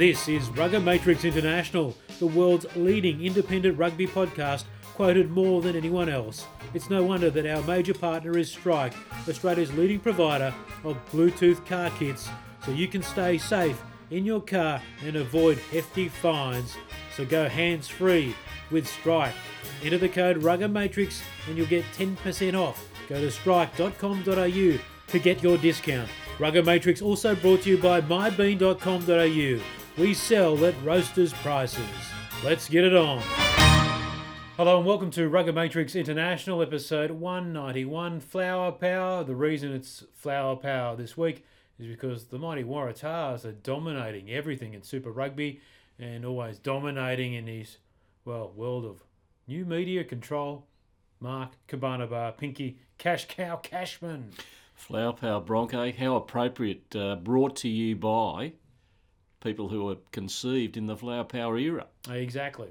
This is Rugger Matrix International, the world's leading independent rugby podcast, quoted more than anyone else. It's no wonder that our major partner is Strike, Australia's leading provider of Bluetooth car kits, so you can stay safe in your car and avoid hefty fines. So go hands free with Strike. Enter the code Rugger Matrix and you'll get 10% off. Go to strike.com.au to get your discount. Rugger Matrix also brought to you by mybean.com.au. We sell at roasters prices. Let's get it on. Hello and welcome to Rugger Matrix International episode 191 Flower Power. The reason it's Flower Power this week is because the mighty Waratahs are dominating everything in Super Rugby and always dominating in this, well, world of new media control. Mark, Cabana Bar, Pinky, Cash Cow, Cashman. Flower Power Bronco, how appropriate, uh, brought to you by people who were conceived in the Flower Power era. Exactly.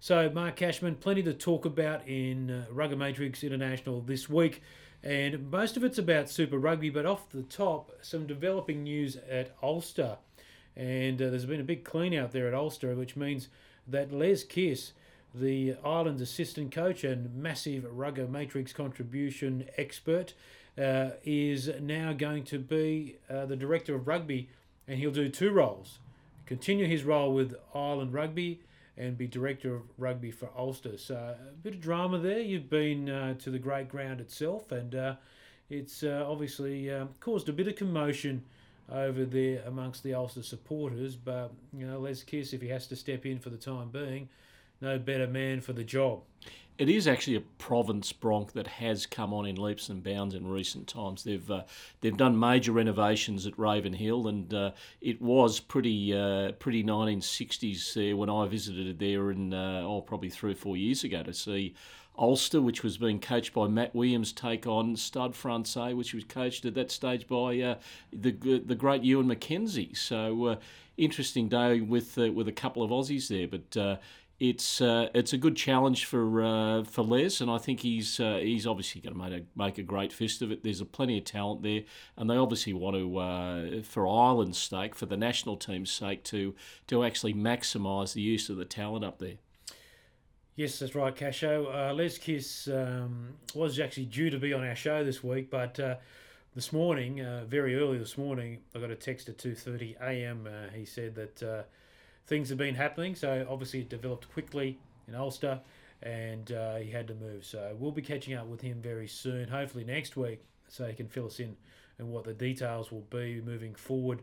So, Mark Cashman, plenty to talk about in uh, Rugger Matrix International this week, and most of it's about Super Rugby. But off the top, some developing news at Ulster, and uh, there's been a big clean out there at Ulster, which means that Les Kiss, the Ireland's assistant coach and massive Rugger Matrix contribution expert, uh, is now going to be uh, the director of rugby, and he'll do two roles: continue his role with Ireland Rugby and be director of rugby for Ulster. So a bit of drama there. You've been uh, to the great ground itself, and uh, it's uh, obviously um, caused a bit of commotion over there amongst the Ulster supporters. But you know, Les Kiss, if he has to step in for the time being, no better man for the job. It is actually a province bronc that has come on in leaps and bounds in recent times. They've uh, they've done major renovations at Ravenhill, and uh, it was pretty uh, pretty 1960s there when I visited there in oh probably three or four years ago to see Ulster, which was being coached by Matt Williams, take on Stade Francais, which was coached at that stage by uh, the the great Ewen McKenzie. So uh, interesting day with uh, with a couple of Aussies there, but it's uh, it's a good challenge for uh, for Les, and I think he's uh, he's obviously going to make a make a great fist of it. There's a plenty of talent there, and they obviously want to, uh, for Ireland's sake, for the national team's sake, to to actually maximise the use of the talent up there. Yes, that's right, Casho. Uh, Les Kiss um, was actually due to be on our show this week, but uh, this morning, very early this morning, I got a text at two thirty a.m. he said that things have been happening. So obviously it developed quickly in Ulster, and uh, he had to move. So we'll be catching up with him very soon, hopefully next week, so he can fill us in and what the details will be moving forward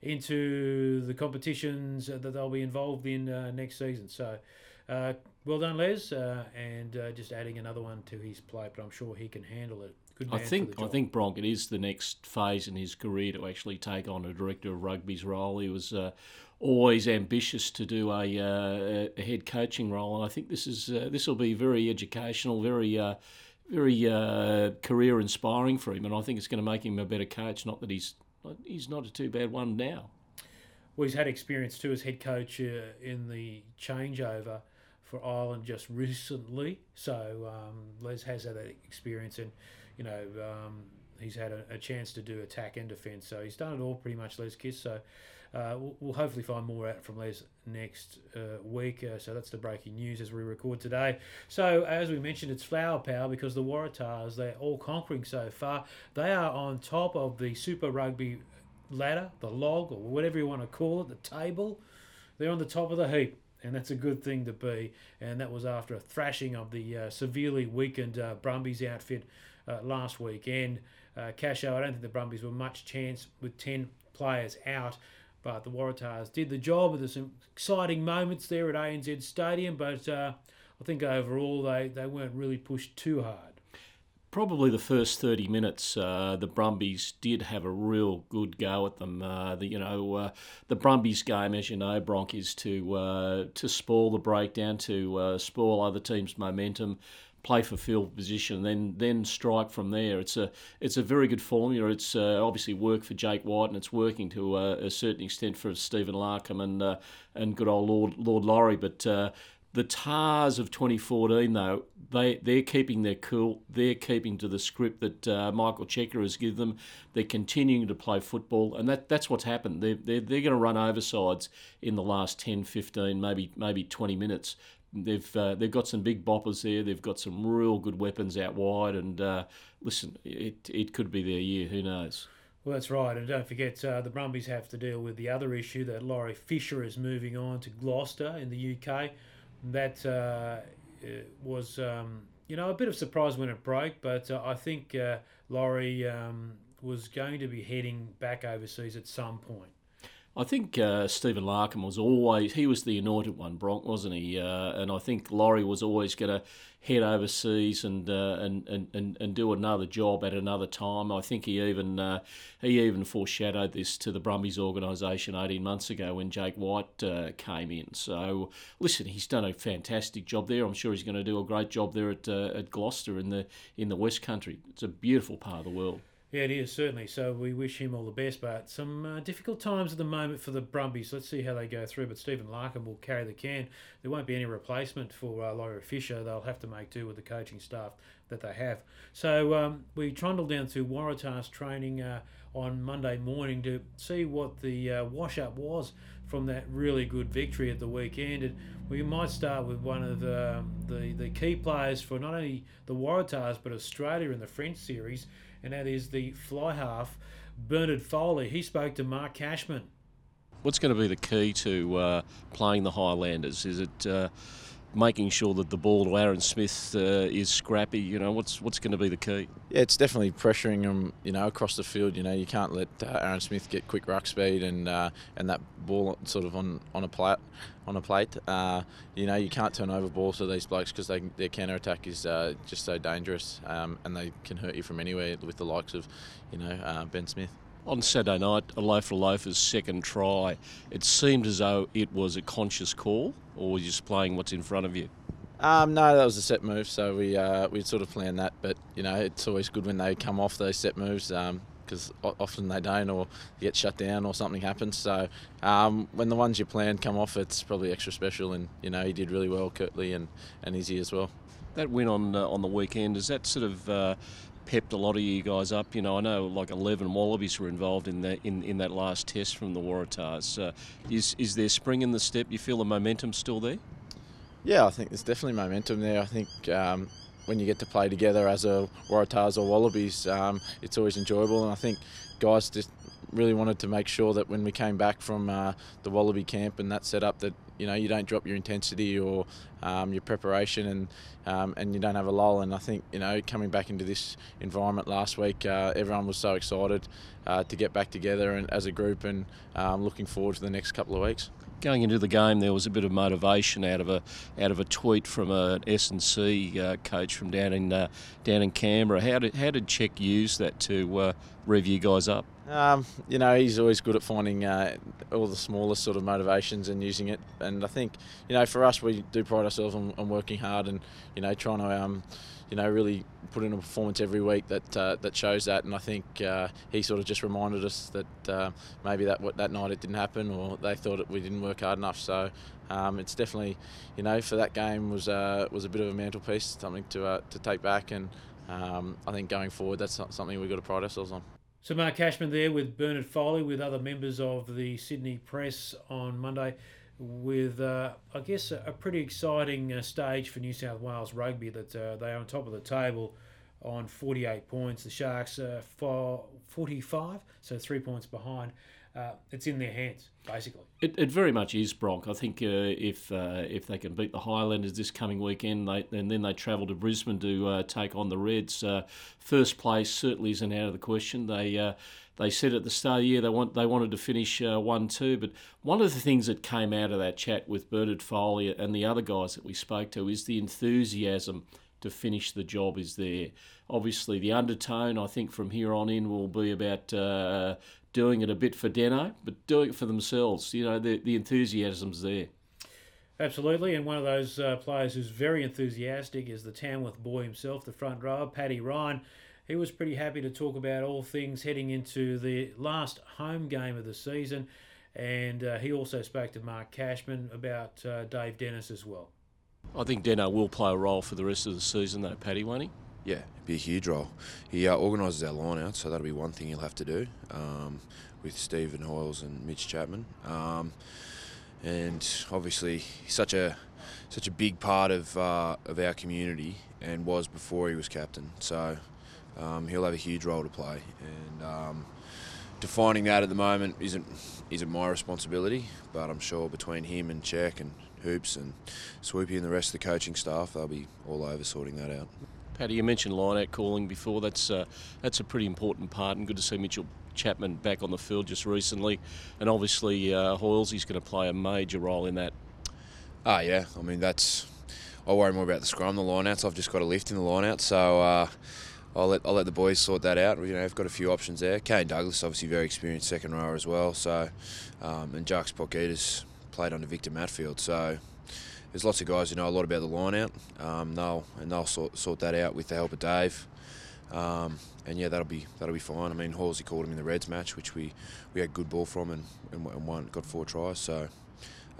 into the competitions that they'll be involved in uh, next season. So. Uh, well done, Les, uh, and uh, just adding another one to his plate, but I'm sure he can handle it. I think I think Bronk it is the next phase in his career to actually take on a director of rugby's role. He was uh, always ambitious to do a, uh, a, head coaching role, and I think this is uh, this will be very educational, very uh, very uh, career inspiring for him, and I think it's going to make him a better coach. Not that he's he's not a too bad one now. Well, he's had experience too as head coach uh, in the changeover for Ireland just recently, so um, Les has had that experience, and you know um, he's had a, a, chance to do attack and defence. So he's done it all pretty much, Les Kiss. So uh, we'll, we'll, hopefully find more out from Les next uh, week. Uh, so that's the breaking news as we record today. So as we mentioned, it's flower power because the Waratahs they're all conquering so far. They are on top of the Super Rugby ladder, the log, or whatever you want to call it, the table. They're on the top of the heap and that's a good thing to be. And that was after a thrashing of the uh, severely weakened uh, Brumbies outfit uh, last weekend. Uh, Casho, I don't think the Brumbies were much chance with 10 players out. But the Waratahs did the job. There's some exciting moments there at ANZ Stadium, but uh, I think overall they, they weren't really pushed too hard. Probably the first 30 minutes, uh, the Brumbies did have a real good go at them. Uh, the, you know, uh, the Brumbies game, as you know, Bronk, is to uh, to spoil the breakdown, to uh, spoil other teams' momentum, play for field position, then then strike from there. It's a it's a very good formula. It's uh, obviously worked for Jake White, and it's working to a, a certain extent for Stephen Larkham and uh, and good old Lord Lord Laurie. But uh, The Tahs of 2014, though, they, they're keeping their cool. They're keeping to the script that uh, Michael Cheika has given them. They're continuing to play football, and that, that's what's happened. They're, they're, they're going to run oversides in the last 10, 15, maybe maybe 20 minutes. They've uh, they've got some big boppers there. They've got some real good weapons out wide, and uh, listen, it it could be their year. Who knows? Well, that's right, and don't forget uh, the Brumbies have to deal with the other issue that Laurie Fisher is moving on to Gloucester in the UK. That uh, was, um, you know, a bit of surprise when it broke, but uh, I think uh, Laurie um, was going to be heading back overseas at some point. I think uh, Stephen Larkham was always he was the anointed one, Bronk, wasn't he? Uh, and I think Laurie was always going to head overseas and, uh, and, and and do another job at another time. I think he even uh, he even foreshadowed this to the Brumbies organisation eighteen months ago when Jake White uh, came in. So listen, he's done a fantastic job there. I'm sure he's going to do a great job there at uh, at Gloucester in the in the West Country. It's a beautiful part of the world. Yeah, it is certainly. So we wish him all the best. But some uh, difficult times at the moment for the Brumbies. Let's see how they go through. But Stephen Larkham will carry the can. There won't be any replacement for uh, Laurie Fisher. They'll have to make do with the coaching staff that they have. So um, we trundled down to Waratahs training uh, on Monday morning to see what the uh, wash up was from that really good victory at the weekend. And we might start with one of the, the, the key players for not only the Waratahs but Australia in the French series and that is the fly half, Bernard Foley. He spoke to Mark Cashman. What's going to be the key to uh, playing the Highlanders? Is it uh, making sure that the ball to Aaron Smith uh, is scrappy? You know, what's what's going to be the key? Yeah, it's definitely pressuring him. You know, across the field. You know, you can't let uh, Aaron Smith get quick ruck speed and uh, and that ball sort of on on a plate on a plate. Uh, you know, you can't turn over balls to these blokes because their counter attack is uh, just so dangerous, um, and they can hurt you from anywhere with the likes of, you know, uh, Ben Smith. On Saturday night, Alofa Alofa's second try, it seemed as though it was a conscious call, or were you just playing what's in front of you? Um, no, that was a set move, so we uh, we sort of planned that. But you know, it's always good when they come off those set moves. Um, because often they don't or get shut down or something happens. So um, when the ones you planned come off, it's probably extra special. And you know he did really well, Kurtley and and Izzy as well. That win on uh, on the weekend is that sort of. Uh, pepped a lot of you guys up. You know, I know like 11 Wallabies were involved in that in, in that last test from the Waratahs. Uh, is is there spring in the step? You feel the momentum still there? Yeah, I think there's definitely momentum there. I think um, when you get to play together as a Waratahs or Wallabies, um, it's always enjoyable. And I think guys just really wanted to make sure that when we came back from uh, the Wallaby camp and that setup, that you know you don't drop your intensity or um, your preparation and um, and you don't have a lull. And I think you know coming back into this environment last week, uh, everyone was so excited uh, to get back together and as a group and um, looking forward to the next couple of weeks going into the game, there was a bit of motivation out of a out of a tweet from an S and C uh, coach from down in uh, down in Canberra. How did how did Check use that to uh, rev you guys up? Um, you know, he's always good at finding uh, all the smallest sort of motivations and using it. And I think, you know, for us, we do pride ourselves on, on working hard and, you know, trying to, um, you know, really put in a performance every week that uh, that shows that. And I think uh, he sort of just reminded us that uh, maybe that that night it didn't happen, or they thought it, we didn't work hard enough. So um, it's definitely, you know, for that game was uh, was a bit of a mantelpiece, something to uh, to take back. And um, I think going forward, that's something we've got to pride ourselves on. So Mark Cashman there with Bernard Foley, with other members of the Sydney Press on Monday, with uh, I guess a, a pretty exciting uh, stage for New South Wales rugby that uh, they are on top of the table on 48 points. The Sharks are for 45, so three points behind. Uh, it's in their hands, basically. It, it very much is, Bronk. I think uh, if uh, if they can beat the Highlanders this coming weekend, they, and then they travel to Brisbane to take on the Reds, first place certainly isn't out of the question. They they said at the start of the year they want they wanted to finish one two, but one of the things that came out of that chat with Bernard Foley and the other guys that we spoke to is the enthusiasm to finish the job is there. Obviously, the undertone I think from here on in will be about uh, doing it a bit for Deno, but doing it for themselves. You know, the the enthusiasm's there. Absolutely, and one of those uh, players who's very enthusiastic is the Tamworth boy himself, the front row, Paddy Ryan. He was pretty happy to talk about all things heading into the last home game of the season, and uh, he also spoke to Mark Cashman about uh, Dave Dennis as well. I think Deno will play a role for the rest of the season, though, Paddy, won't he? Yeah, it'd be a huge role. He uh, organises our line out, so that'll be one thing he'll have to do um, with Stephen Hoiles and Mitch Chapman. Um, and obviously, he's such a such a big part of uh, of our community and was before he was captain. So um, he'll have a huge role to play. And um, defining that at the moment isn't isn't my responsibility, but I'm sure between him and Check and Hoops and Swoopy and the rest of the coaching staff, they'll be all over sorting that out. Paddy, you mentioned line-out calling before. That's uh, that's a pretty important part, and good to see Mitchell Chapman back on the field just recently. And obviously, uh, Hoiles is going to play a major role in that. Ah, yeah. I mean, that's. I worry more about the scrum, the lineouts. I've just got a lift in the lineout, so uh, I'll let I'll let the boys sort that out. You know, I've got a few options there. Kane Douglas, obviously very experienced second rower as well. So, um, and Jacques Potgieter played under Victor Matfield. So, there's lots of guys who know a lot about the line out. Um, they'll and they'll sort, sort that out with the help of Dave. Um, and yeah, that'll be that'll be fine. I mean, Halsey called him in the Reds match, which we, we had good ball from and, and, and won, got four tries. So,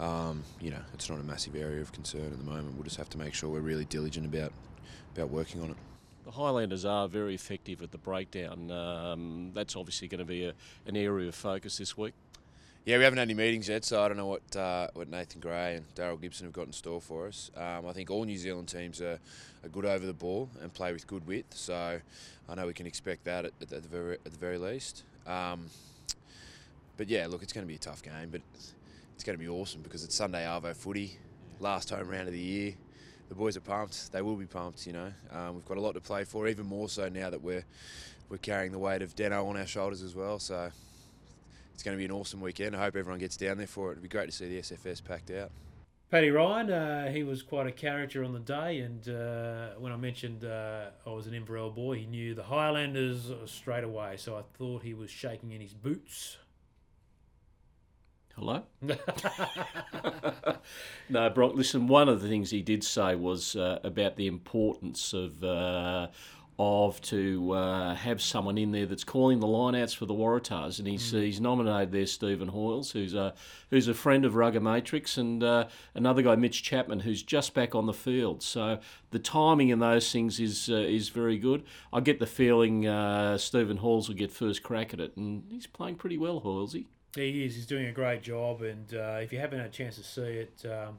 um, you know, it's not a massive area of concern at the moment. We'll just have to make sure we're really diligent about about working on it. The Highlanders are very effective at the breakdown. Um, that's obviously going to be a, an area of focus this week. Yeah, we haven't had any meetings yet, so I don't know what uh, what Nathan Grey and Daryl Gibson have got in store for us. Um, I think all New Zealand teams are, are good over the ball and play with good width, so I know we can expect that at, at, the, very, at the very least. Um, but yeah, look, it's going to be a tough game, but it's going to be awesome because it's Sunday Arvo footy, last home round of the year. The boys are pumped. They will be pumped. You know, um, we've got a lot to play for, even more so now that we're we're carrying the weight of Deno on our shoulders as well. So it's going to be an awesome weekend. I hope everyone gets down there for it. It'd be great to see the SFS packed out. Paddy Ryan, uh, he was quite a character on the day, and uh, when I mentioned uh, I was an Inverell boy, he knew the Highlanders straight away. So I thought he was shaking in his boots. Hello? no, Brock, listen, one of the things he did say was uh, about the importance of uh, of to uh, have someone in there that's calling the lineouts for the Waratahs, and he's, mm. he's nominated there Stephen Hoiles, who's a who's a friend of Rugger Matrix, and uh, another guy Mitch Chapman, who's just back on the field. So the timing in those things is uh, is very good. I get the feeling uh, Stephen Hoiles will get first crack at it, and he's playing pretty well, Hoilesy. He is. He's doing a great job, and uh, if you haven't had a chance to see it. Um,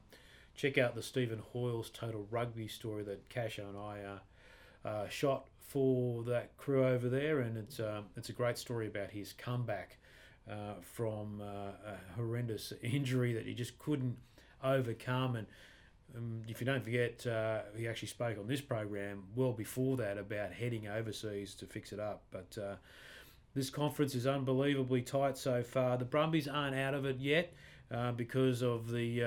check out the Stephen Hoiles Total Rugby story that Casho and I uh, uh, shot for that crew over there, and it's um, it's a great story about his comeback uh, from uh, a horrendous injury that he just couldn't overcome. And um, if you don't forget, uh, he actually spoke on this program well before that about heading overseas to fix it up. But this conference is unbelievably tight so far. The Brumbies aren't out of it yet uh, because of the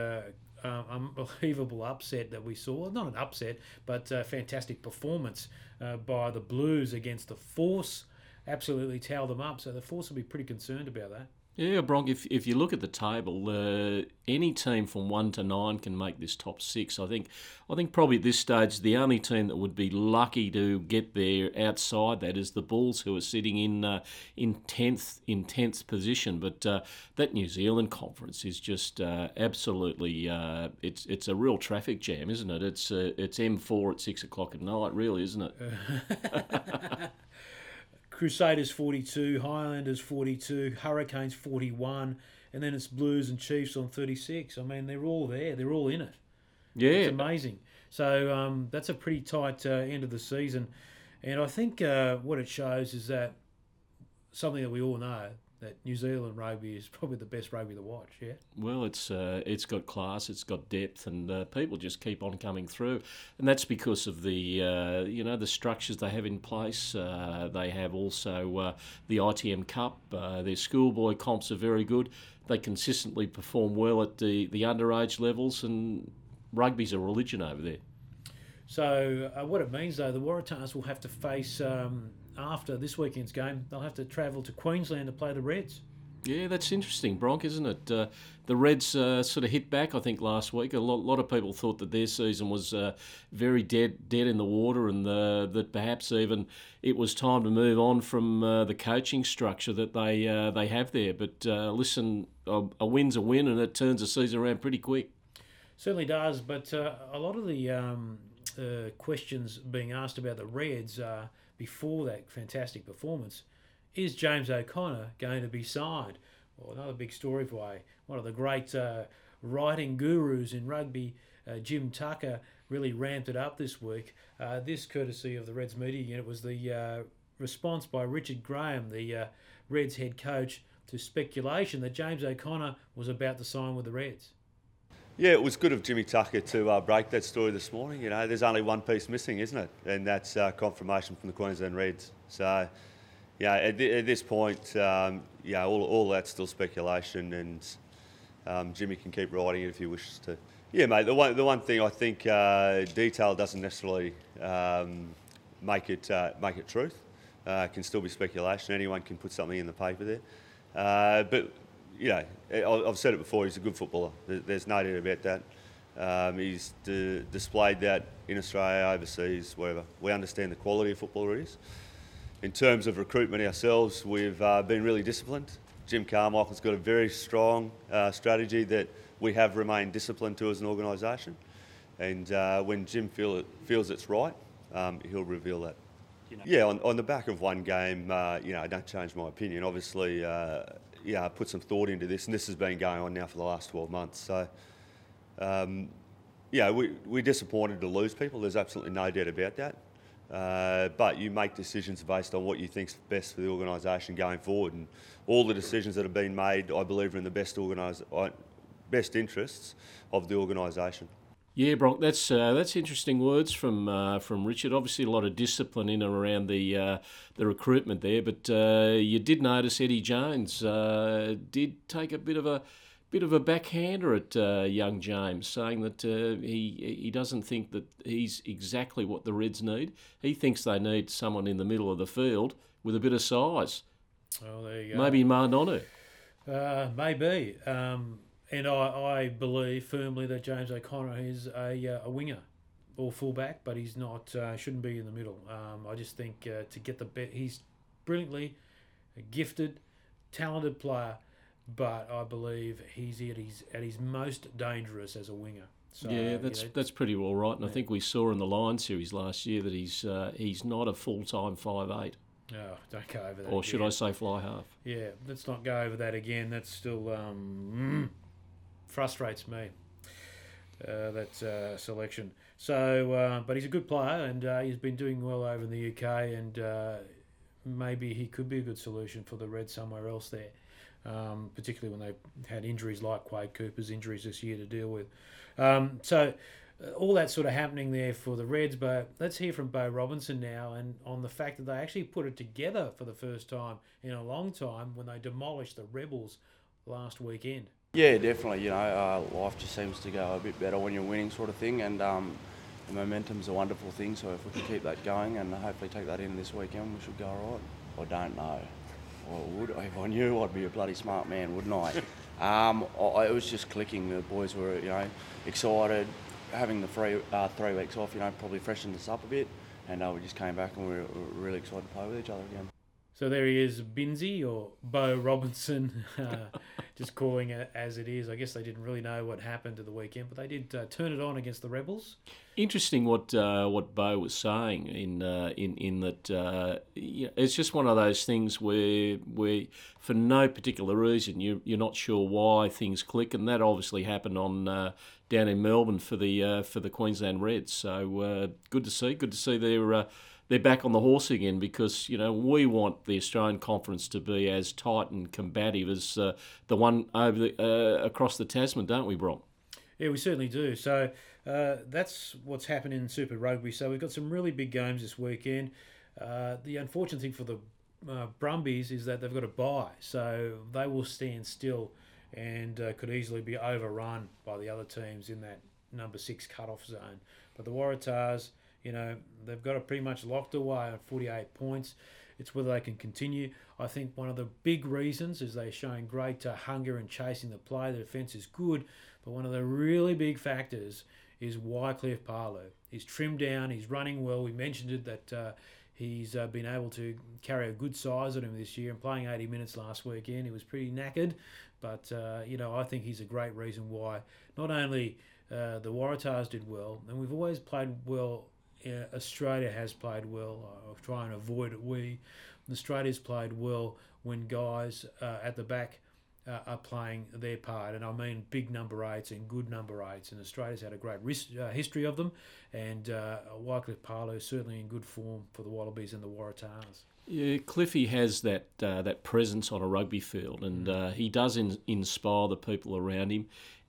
uh, unbelievable upset that we saw. Not an upset, but a fantastic performance uh, by the Blues against the Force. Absolutely towel them up. So the Force will be pretty concerned about that. Yeah, Bronk, if, if you look at the table, uh, any team from one to nine can make this top six. I think I think probably at this stage the only team that would be lucky to get there outside that is the Bulls, who are sitting in uh, in tenth in tenth position. But uh, that New Zealand conference is just uh, absolutely uh, it's it's a real traffic jam, isn't it? It's uh, it's M four at six o'clock at night, really, isn't it? Crusaders 42, Highlanders 42, Hurricanes 41, and then it's Blues and Chiefs on 36. I mean, they're all there. They're all in it. Yeah. It's amazing. So um, that's a pretty tight uh, end of the season. And I think uh, what it shows is that something that we all know that New Zealand rugby is probably the best rugby to watch. Yeah. Well, it's uh, it's got class, it's got depth, and uh, people just keep on coming through, and that's because of the uh, you know the structures they have in place. Uh, they have also uh, the ITM Cup. Uh, their schoolboy comps are very good. They consistently perform well at the the underage levels, and rugby's a religion over there. So what it means though, the Waratahs will have to face. Um, after this weekend's game, they'll have to travel to Queensland to play the Reds. Yeah, that's interesting, Bronk, isn't it? Uh, the Reds uh, sort of hit back, I think, last week. A lot, lot of people thought that their season was uh, very dead, dead in the water, and uh, that perhaps even it was time to move on from uh, the coaching structure that they uh, they have there. But listen, a, a win's a win, and it turns the season around pretty quick. Certainly does, but uh, a lot of the um, uh, questions being asked about the Reds uh, before that fantastic performance is James O'Connor going to be signed? Well, another big story for one of the great uh, writing gurus in rugby, uh, Jim Tucker, really ramped it up this week. Uh, this, courtesy of the Reds media unit, was the uh, response by Richard Graham, the uh, Reds head coach, to speculation that James O'Connor was about to sign with the Reds. Yeah, it was good of Jimmy Tucker to uh, break that story this morning. You know, there's only one piece missing, isn't it? And that's uh, confirmation from the Queensland Reds. So, yeah, at, th- at this point, um, yeah, all, all that's still speculation, and um, Jimmy can keep writing it if he wishes to. Yeah, mate. The one, the one thing I think uh, detail doesn't necessarily um, make it uh, make it truth. Uh, it can still be speculation. Anyone can put something in the paper there. Uh, but you know, I've said it before. He's a good footballer. There's no doubt about that. Um, he's d- displayed that in Australia, overseas, wherever. We understand the quality of footballer he is. In terms of recruitment ourselves, we've uh, been really disciplined. Jim Carmichael's got a very strong uh, strategy that we have remained disciplined to as an organisation. And uh, when Jim feel it, feels it's right, um, he'll reveal that. You know. Yeah, on, on, the back of one game, uh, you know, I don't change my opinion. Obviously, uh, yeah, put some thought into this, and this has been going on now for the last 12 months. So, um, yeah, we, we're disappointed to lose people. There's absolutely no doubt about that. Uh, but you make decisions based on what you think's best for the organisation going forward, and all the decisions that have been made, I believe, are in the best organis- best interests of the organisation. Yeah, Brock, that's uh, that's interesting words from uh, from Richard. Obviously, a lot of discipline in and around the uh, the recruitment there, but uh, you did notice Eddie Jones uh, did take a bit of a bit of a backhander at uh, young James, saying that he he doesn't think that he's exactly what the Reds need. He thinks they need someone in the middle of the field with a bit of size. Well, there you go. Maybe Ma'a Nonu. maybe. Um and I, I believe firmly that James O'Connor is a, uh, a winger or fullback, but he's not. Uh, shouldn't be in the middle. Um, I just think uh, to get the bet, he's brilliantly gifted, talented player, but I believe he's at his at his most dangerous as a winger. So, yeah, that's you know, that's pretty well right, and yeah. I think we saw in the Lion series last year that he's uh, he's not a full time five eight. Oh, don't go over that. Or again. should I say fly half? Yeah, let's not go over that again. That's still um, mm, frustrates me. Uh, that uh, selection. So, uh, but he's a good player, and uh, he's been doing well over in the UK, and uh, maybe he could be a good solution for the Reds somewhere else there. Um, particularly when they had injuries like Quade Cooper's injuries this year to deal with. Um, so, uh, all that sort of happening there for the Reds. But let's hear from Beau Robinson now, and on the fact that they actually put it together for the first time in a long time when they demolished the Rebels last weekend. Yeah, definitely. You know, uh, life just seems to go a bit better when you're winning, sort of thing, and um, the momentum's a wonderful thing. So if we can keep that going and hopefully take that in this weekend, we should go all right. I don't know. Well, would if I knew, I'd be a bloody smart man, wouldn't I? um, I it was just clicking. The boys were, you know, excited. Having the three uh, three weeks off, you know, probably freshened us up a bit, and uh, we just came back and we were, we were really excited to play with each other again. So there he is, Binsey or Beau Robinson, uh, just calling it as it is. I guess they didn't really know what happened to the weekend, but they did uh, turn it on against the Rebels. Interesting what uh, what Beau was saying in uh, in in that uh, it's just one of those things where where for no particular reason you you're not sure why things click, and that obviously happened on uh, down in Melbourne for the for the Queensland Reds. So good to see, good to see their they're back on the horse again because you know we want the Australian conference to be as tight and combative as uh, the one over the, uh, across the Tasman, don't we, Brock? Yeah, we certainly do. So uh, that's what's happened in Super Rugby. So we've got some really big games this weekend. Uh, the unfortunate thing for the uh, Brumbies is that they've got a bye, so they will stand still and uh, could easily be overrun by the other teams in that number six cut-off zone. But the Waratahs you know, they've got it pretty much locked away at 48 points. It's whether they can continue. I think one of the big reasons is they're showing great uh, hunger and chasing the play. The defence is good, but one of the really big factors is Wycliffe Palu. He's trimmed down. He's running well. We mentioned it that uh, He's uh, been able to carry a good size on him this year and playing 80 minutes last weekend. He was pretty knackered, but uh, you know I think he's a great reason why not only uh, the Waratahs did well, and we've always played well. Uh, Australia has played well. I'll try and avoid it. We, Australia's played well when guys uh, at the back uh, are playing their part, and I mean big number eights and good number eights. And Australia's had a great risk, uh, history of them, and uh, Wycliffe Palu is certainly in good form for the Wallabies and the Waratahs. Yeah, Cliffy has that uh, that presence on a rugby field, and Mm. uh, he does in, inspire the people around him.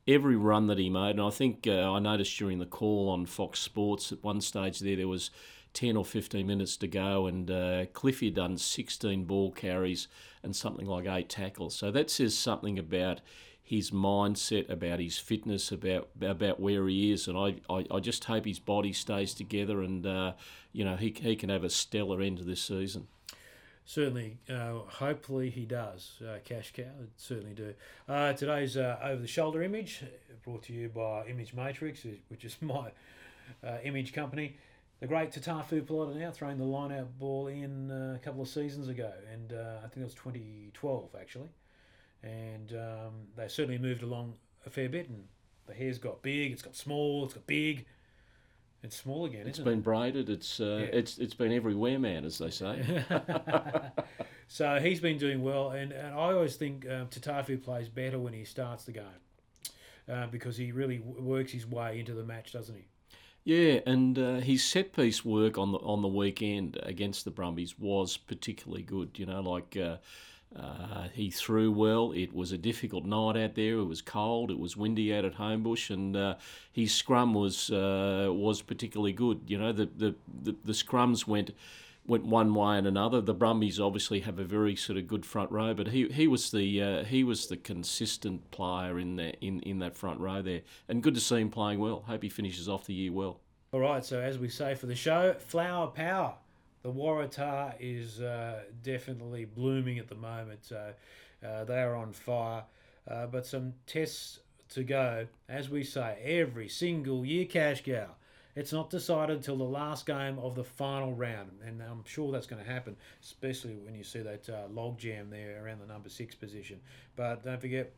Every run that he made, and I think uh, I noticed during the call on Fox Sports at one stage there, there was 10 or 15 minutes to go, and uh, Cliffy had done 16 ball carries and something like eight tackles. So that says something about his mindset, about his fitness, about about where he is, and I, I, I just hope his body stays together, and uh, you know he, he can have a stellar end to this season. Certainly, uh, hopefully he does. Uh, Cash Cow, certainly do. Uh, today's uh, over the shoulder image brought to you by Image Matrix, which is my uh, image company. The great Tatafu Pilota now throwing the line out ball in uh, a couple of seasons ago, and I think it was 2012 actually. And um, they certainly moved along a fair bit, and the hair's got big, it's got small, it's got big, it's small again. It's been it? braided. It's uh, Yeah. it's it's been everywhere, man, as they say. so he's been doing well, and, and I always think um, Tatafu plays better when he starts the game uh, because he really w- works his way into the match, doesn't he? Yeah, and uh, his set piece work on the on the weekend against the Brumbies was particularly good. You know, like uh, he threw well. It was a difficult night out there. It was cold. It was windy out at Homebush, and uh, his scrum was uh, was particularly good. You know, the the, the, the scrums went went one way and another. The Brumbies obviously have a very sort of good front row, but he, he was the uh, he was the consistent player in there in, in that front row there, and good to see him playing well. Hope he finishes off the year well. All right, so as we say for the show, flower power. The Waratah is uh, definitely blooming at the moment. So uh, they are on fire. Uh, but some tests to go. As we say, every single year, cash cow. It's not decided until the last game of the final round, and I'm sure that's going to happen, especially when you see that uh, log jam there around the number six position. But don't forget,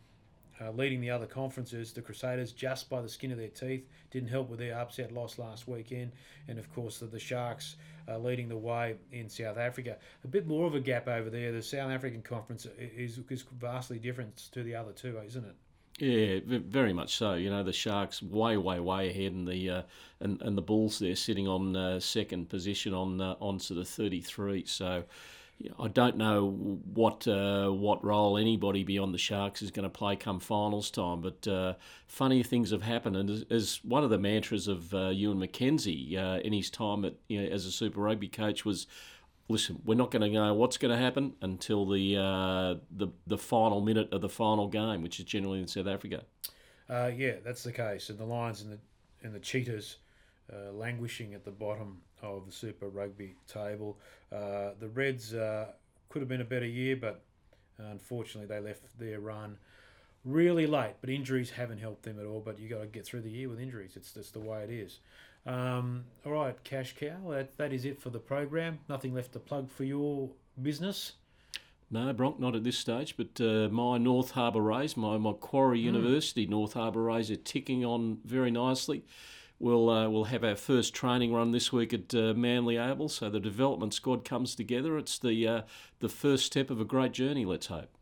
uh, leading the other conferences, the Crusaders just by the skin of their teeth didn't help with their upset loss last weekend, and of course the, the Sharks uh, leading the way in South Africa. A bit more of a gap over there. The South African conference is, is vastly different to the other two, isn't it? Yeah, very much so. You know, the Sharks way, way, way ahead, and the uh, and and the Bulls there sitting on uh, second position on uh, on sort of thirty three. So. I don't know what uh, what role anybody beyond the Sharks is going to play come finals time, but uh, funny things have happened. And as, as one of the mantras of uh, Ewen McKenzie uh, in his time at, you know, as a Super Rugby coach was, listen, we're not going to know what's going to happen until the, uh, the the final minute of the final game, which is generally in South Africa. Uh, yeah, that's the case. And the Lions and the and the Cheetahs uh, languishing at the bottom of the Super Rugby table. Uh, the Reds uh, could have been a better year, but unfortunately they left their run really late. But injuries haven't helped them at all. But you got to get through the year with injuries. It's just the way it is. Um, all right, Cash Cow. That, that is it for the program. Nothing left to plug for your business. No, Bronk, not at this stage. But uh, my North Harbour Rays, my Macquarie University North Harbour Rays, are ticking on very nicely. We'll uh, we'll have our first training run this week at uh, Manly Oval, so the development squad comes together. It's the uh, the first step of a great journey. Let's hope.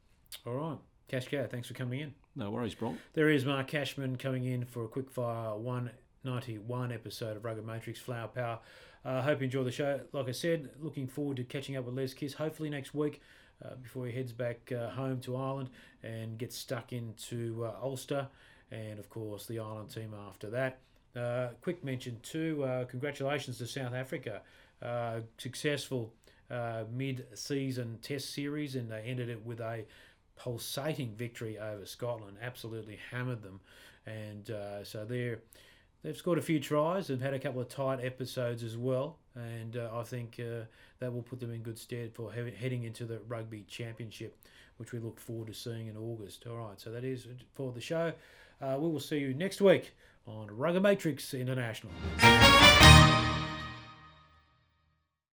All right, Cash Cow. Thanks for coming in. No worries, Bronk. There is Mark Cashman coming in for a quick fire 191 episode of Rugger Matrix Flower Power. I uh, hope you enjoy the show. Like I said, looking forward to catching up with Les Kiss hopefully next week uh, before he heads back uh, home to Ireland and gets stuck into uh, Ulster and, of course, the Ireland team after that. Uh, quick mention too uh, congratulations to South Africa. Uh, successful uh, mid season test series, and they ended it with a pulsating victory over Scotland. Absolutely hammered them, and uh, so they're they've scored a few tries. They've had a couple of tight episodes as well, and uh, I think that will put them in good stead for he- heading into the Rugby Championship, which we look forward to seeing in August. All right, so that is for the show. We will see you next week on Rugger Matrix International.